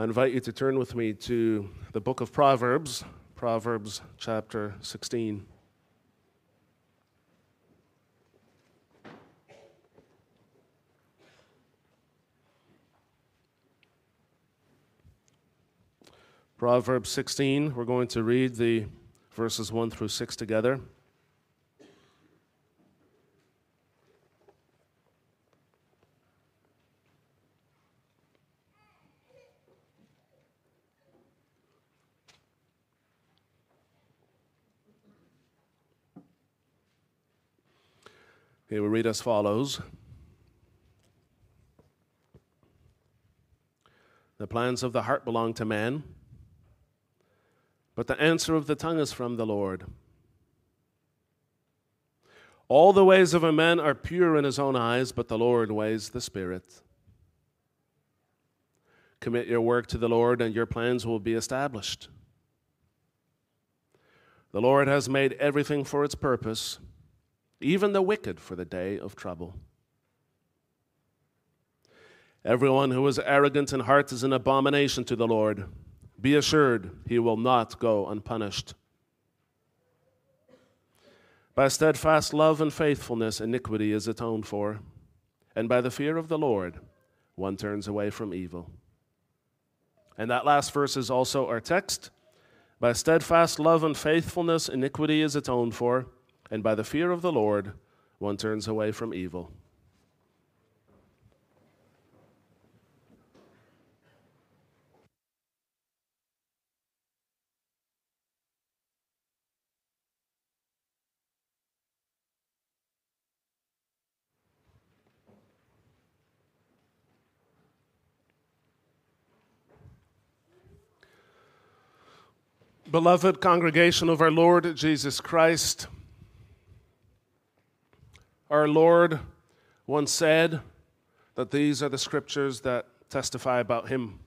I invite you to turn with me to the book of Proverbs, Proverbs chapter 16. Proverbs 16, we're going to read the verses 1 through 6 together. Okay, we read as follows The plans of the heart belong to man, but the answer of the tongue is from the Lord. All the ways of a man are pure in his own eyes, but the Lord weighs the spirit. Commit your work to the Lord, and your plans will be established. The Lord has made everything for its purpose even the wicked for the day of trouble. Everyone who is arrogant in heart is an abomination to the Lord. Be assured, he will not go unpunished. By steadfast love and faithfulness, iniquity is atoned for, and by the fear of the Lord, one turns away from evil. And that last verse is also our text. By steadfast love and faithfulness, iniquity is atoned for and by the fear of the Lord, one turns away from evil. Beloved congregation of our Lord Jesus Christ, our Lord once said that these are the scriptures that testify about him.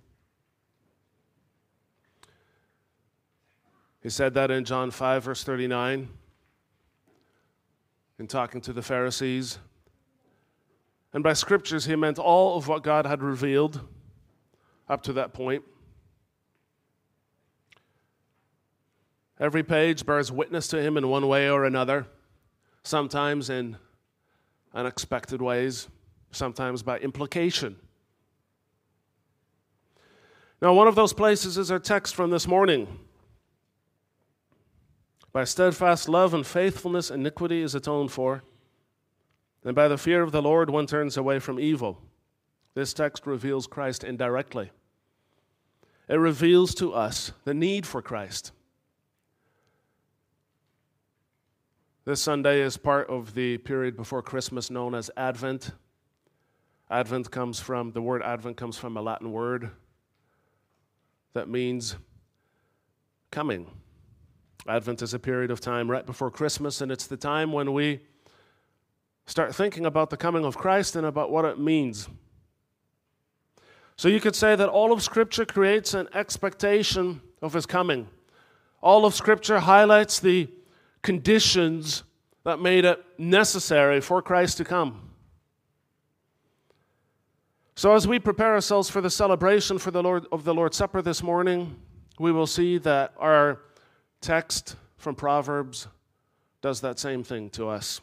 He said that in John 5, verse 39, in talking to the Pharisees. And by scriptures, he meant all of what God had revealed up to that point. Every page bears witness to him in one way or another, sometimes in unexpected ways, sometimes by implication. Now, one of those places is our text from this morning. By steadfast love and faithfulness, iniquity is atoned for. And by the fear of the Lord, one turns away from evil. This text reveals Christ indirectly. It reveals to us the need for Christ. This Sunday is part of the period before Christmas known as Advent. Advent comes from, the word Advent comes from a Latin word that means coming. Advent is a period of time right before Christmas, and it's the time when we start thinking about the coming of Christ and about what it means. So you could say that all of Scripture creates an expectation of His coming. All of Scripture highlights the conditions that made it necessary for Christ to come. So, as we prepare ourselves for the celebration for the Lord of the Lord's Supper this morning, we will see that our text from Proverbs does that same thing to us.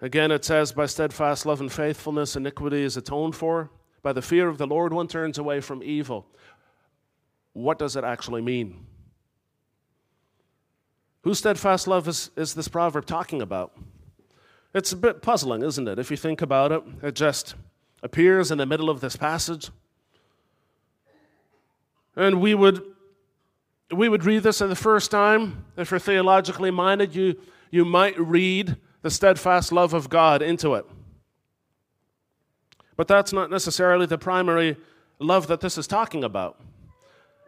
Again, it says, By steadfast love and faithfulness, iniquity is atoned for. By the fear of the Lord, one turns away from evil. What does it actually mean? Whose steadfast love is, is this proverb talking about? It's a bit puzzling, isn't it? If you think about it, it just appears in the middle of this passage. And we would, we would read this for the first time. If you're theologically minded, you, you might read the steadfast love of God into it. But that's not necessarily the primary love that this is talking about.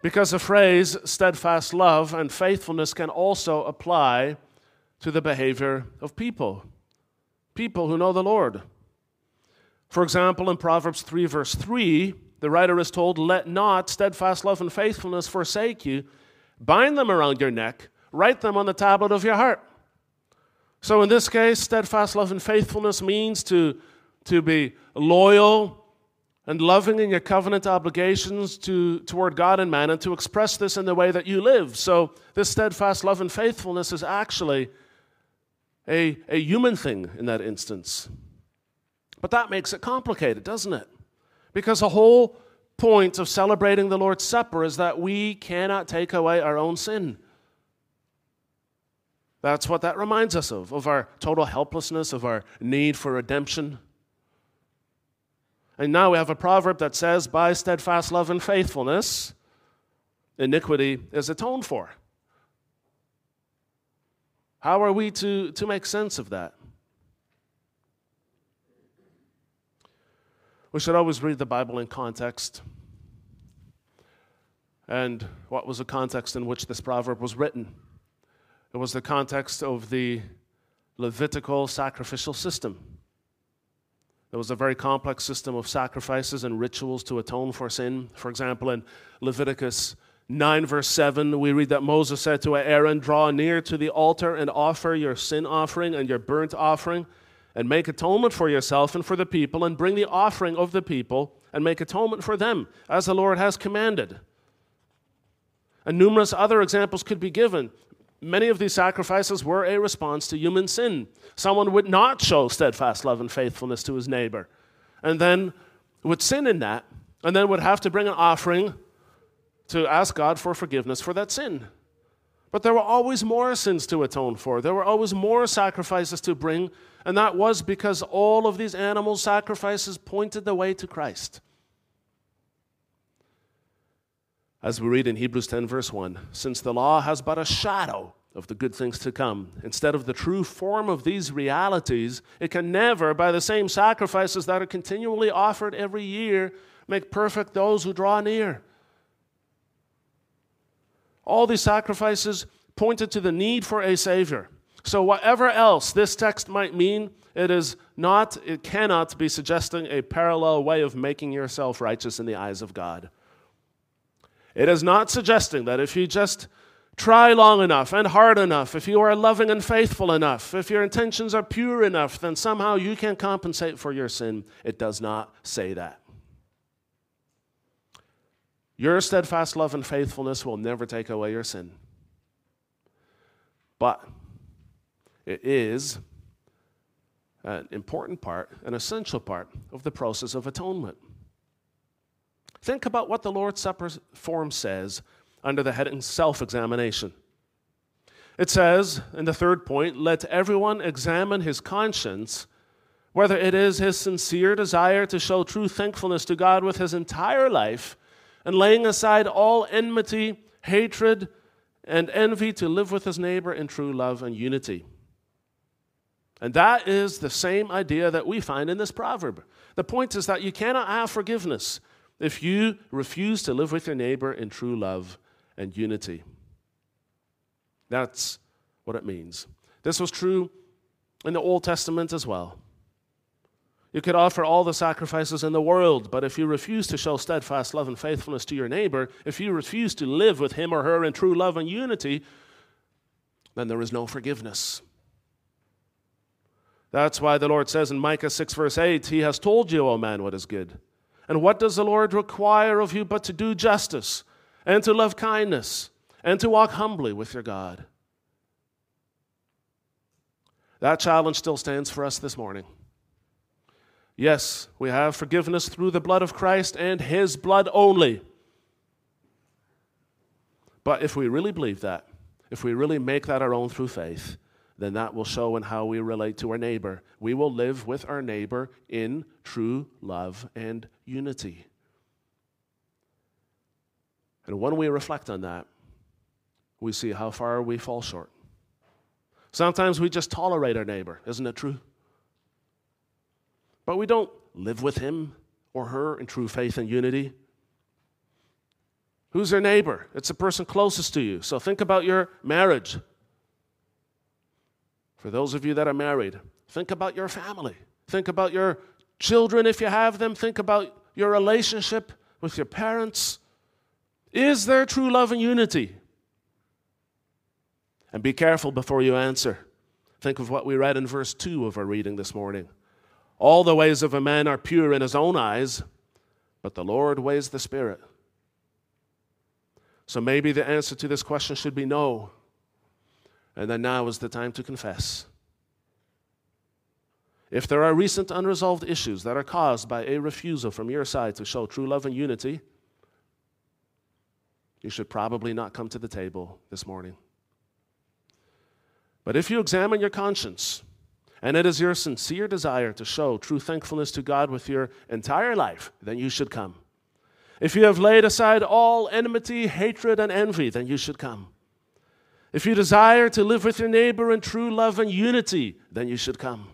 Because the phrase steadfast love and faithfulness can also apply to the behavior of people, people who know the Lord. For example, in Proverbs 3, verse 3, the writer is told, Let not steadfast love and faithfulness forsake you. Bind them around your neck, write them on the tablet of your heart. So, in this case, steadfast love and faithfulness means to, to be loyal and loving in your covenant obligations to, toward God and man, and to express this in the way that you live. So, this steadfast love and faithfulness is actually a, a human thing in that instance. But that makes it complicated, doesn't it? Because the whole point of celebrating the Lord's Supper is that we cannot take away our own sin. That's what that reminds us of, of our total helplessness, of our need for redemption. And now we have a proverb that says, by steadfast love and faithfulness, iniquity is atoned for. How are we to, to make sense of that? We should always read the Bible in context. And what was the context in which this proverb was written? It was the context of the Levitical sacrificial system. There was a very complex system of sacrifices and rituals to atone for sin. For example, in Leviticus 9, verse 7, we read that Moses said to Aaron, Draw near to the altar and offer your sin offering and your burnt offering, and make atonement for yourself and for the people, and bring the offering of the people, and make atonement for them, as the Lord has commanded. And numerous other examples could be given. Many of these sacrifices were a response to human sin. Someone would not show steadfast love and faithfulness to his neighbor, and then would sin in that, and then would have to bring an offering to ask God for forgiveness for that sin. But there were always more sins to atone for. There were always more sacrifices to bring, and that was because all of these animal sacrifices pointed the way to Christ. As we read in Hebrews 10, verse 1, since the law has but a shadow of the good things to come, instead of the true form of these realities, it can never, by the same sacrifices that are continually offered every year, make perfect those who draw near. All these sacrifices pointed to the need for a Savior. So, whatever else this text might mean, it is not, it cannot be suggesting a parallel way of making yourself righteous in the eyes of God. It is not suggesting that if you just try long enough and hard enough, if you are loving and faithful enough, if your intentions are pure enough, then somehow you can compensate for your sin. It does not say that. Your steadfast love and faithfulness will never take away your sin. But it is an important part, an essential part of the process of atonement. Think about what the Lord's Supper form says under the heading self examination. It says in the third point, let everyone examine his conscience, whether it is his sincere desire to show true thankfulness to God with his entire life, and laying aside all enmity, hatred, and envy to live with his neighbor in true love and unity. And that is the same idea that we find in this proverb. The point is that you cannot have forgiveness if you refuse to live with your neighbor in true love and unity. That's what it means. This was true in the Old Testament as well. You could offer all the sacrifices in the world, but if you refuse to show steadfast love and faithfulness to your neighbor, if you refuse to live with him or her in true love and unity, then there is no forgiveness. That's why the Lord says in Micah 6, verse 8, He has told you, O man, what is good. And what does the Lord require of you but to do justice and to love kindness and to walk humbly with your God? That challenge still stands for us this morning. Yes, we have forgiveness through the blood of Christ and His blood only. But if we really believe that, if we really make that our own through faith, then that will show in how we relate to our neighbor. We will live with our neighbor in true love and unity. And when we reflect on that, we see how far we fall short. Sometimes we just tolerate our neighbor, isn't it true? But we don't live with him or her in true faith and unity. Who's your neighbor? It's the person closest to you. So think about your marriage. For those of you that are married, think about your family. Think about your children if you have them. Think about your relationship with your parents. Is there true love and unity? And be careful before you answer. Think of what we read in verse 2 of our reading this morning. All the ways of a man are pure in his own eyes, but the Lord weighs the Spirit. So maybe the answer to this question should be no. And then now is the time to confess. If there are recent unresolved issues that are caused by a refusal from your side to show true love and unity, you should probably not come to the table this morning. But if you examine your conscience, and it is your sincere desire to show true thankfulness to God with your entire life, then you should come. If you have laid aside all enmity, hatred, and envy, then you should come. If you desire to live with your neighbor in true love and unity, then you should come.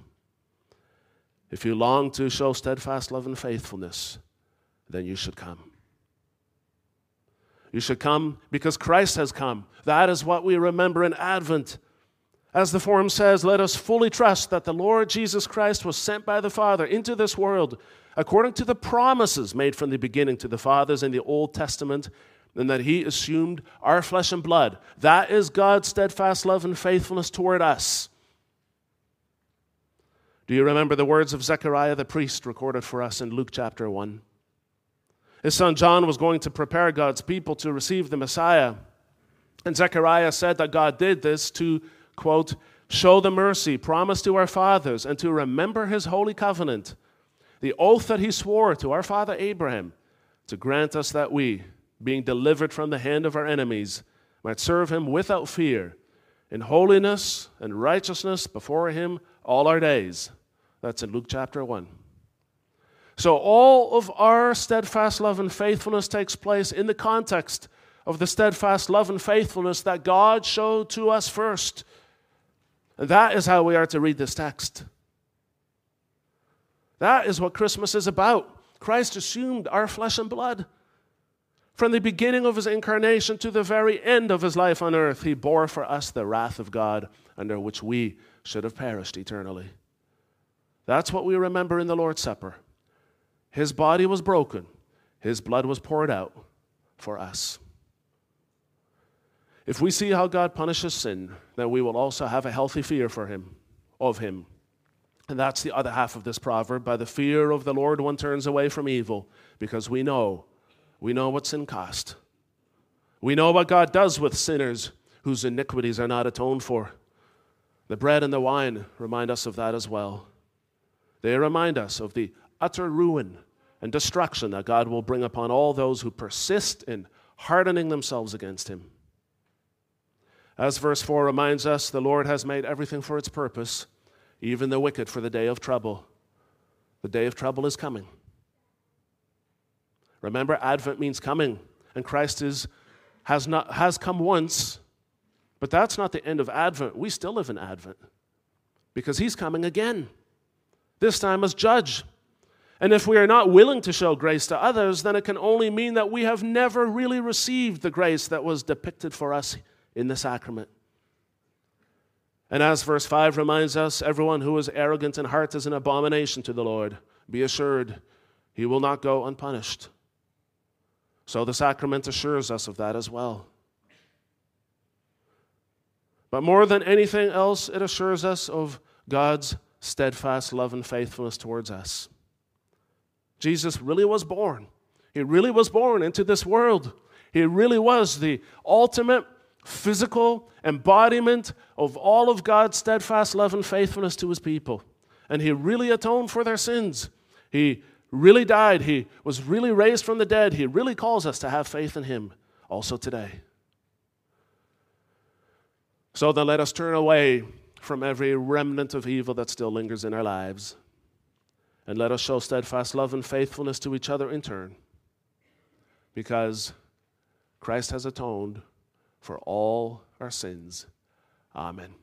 If you long to show steadfast love and faithfulness, then you should come. You should come because Christ has come. That is what we remember in Advent. As the form says, let us fully trust that the Lord Jesus Christ was sent by the Father into this world according to the promises made from the beginning to the fathers in the Old Testament, and that he assumed our flesh and blood. That is God's steadfast love and faithfulness toward us. Do you remember the words of Zechariah the priest recorded for us in Luke chapter 1? His son John was going to prepare God's people to receive the Messiah. And Zechariah said that God did this to, quote, show the mercy promised to our fathers and to remember his holy covenant, the oath that he swore to our father Abraham, to grant us that we, being delivered from the hand of our enemies, might serve him without fear, in holiness and righteousness before him all our days. That's in Luke chapter 1. So, all of our steadfast love and faithfulness takes place in the context of the steadfast love and faithfulness that God showed to us first. And that is how we are to read this text. That is what Christmas is about. Christ assumed our flesh and blood. From the beginning of his incarnation to the very end of his life on earth, he bore for us the wrath of God under which we should have perished eternally. That's what we remember in the Lord's Supper. His body was broken, His blood was poured out for us. If we see how God punishes sin, then we will also have a healthy fear for Him, of Him. And that's the other half of this proverb. By the fear of the Lord, one turns away from evil, because we know, we know what sin cost. We know what God does with sinners whose iniquities are not atoned for. The bread and the wine remind us of that as well. They remind us of the utter ruin and destruction that God will bring upon all those who persist in hardening themselves against Him. As verse 4 reminds us, the Lord has made everything for its purpose, even the wicked for the day of trouble. The day of trouble is coming. Remember, Advent means coming, and Christ is, has, not, has come once, but that's not the end of Advent. We still live in Advent because He's coming again this time as judge. And if we are not willing to show grace to others, then it can only mean that we have never really received the grace that was depicted for us in the sacrament. And as verse 5 reminds us, everyone who is arrogant in heart is an abomination to the Lord. Be assured, he will not go unpunished. So the sacrament assures us of that as well. But more than anything else, it assures us of God's steadfast love and faithfulness towards us. Jesus really was born. He really was born into this world. He really was the ultimate physical embodiment of all of God's steadfast love and faithfulness to his people. And he really atoned for their sins. He really died. He was really raised from the dead. He really calls us to have faith in him also today. So then let us turn away from every remnant of evil that still lingers in our lives. And let us show steadfast love and faithfulness to each other in turn. Because Christ has atoned for all our sins. Amen.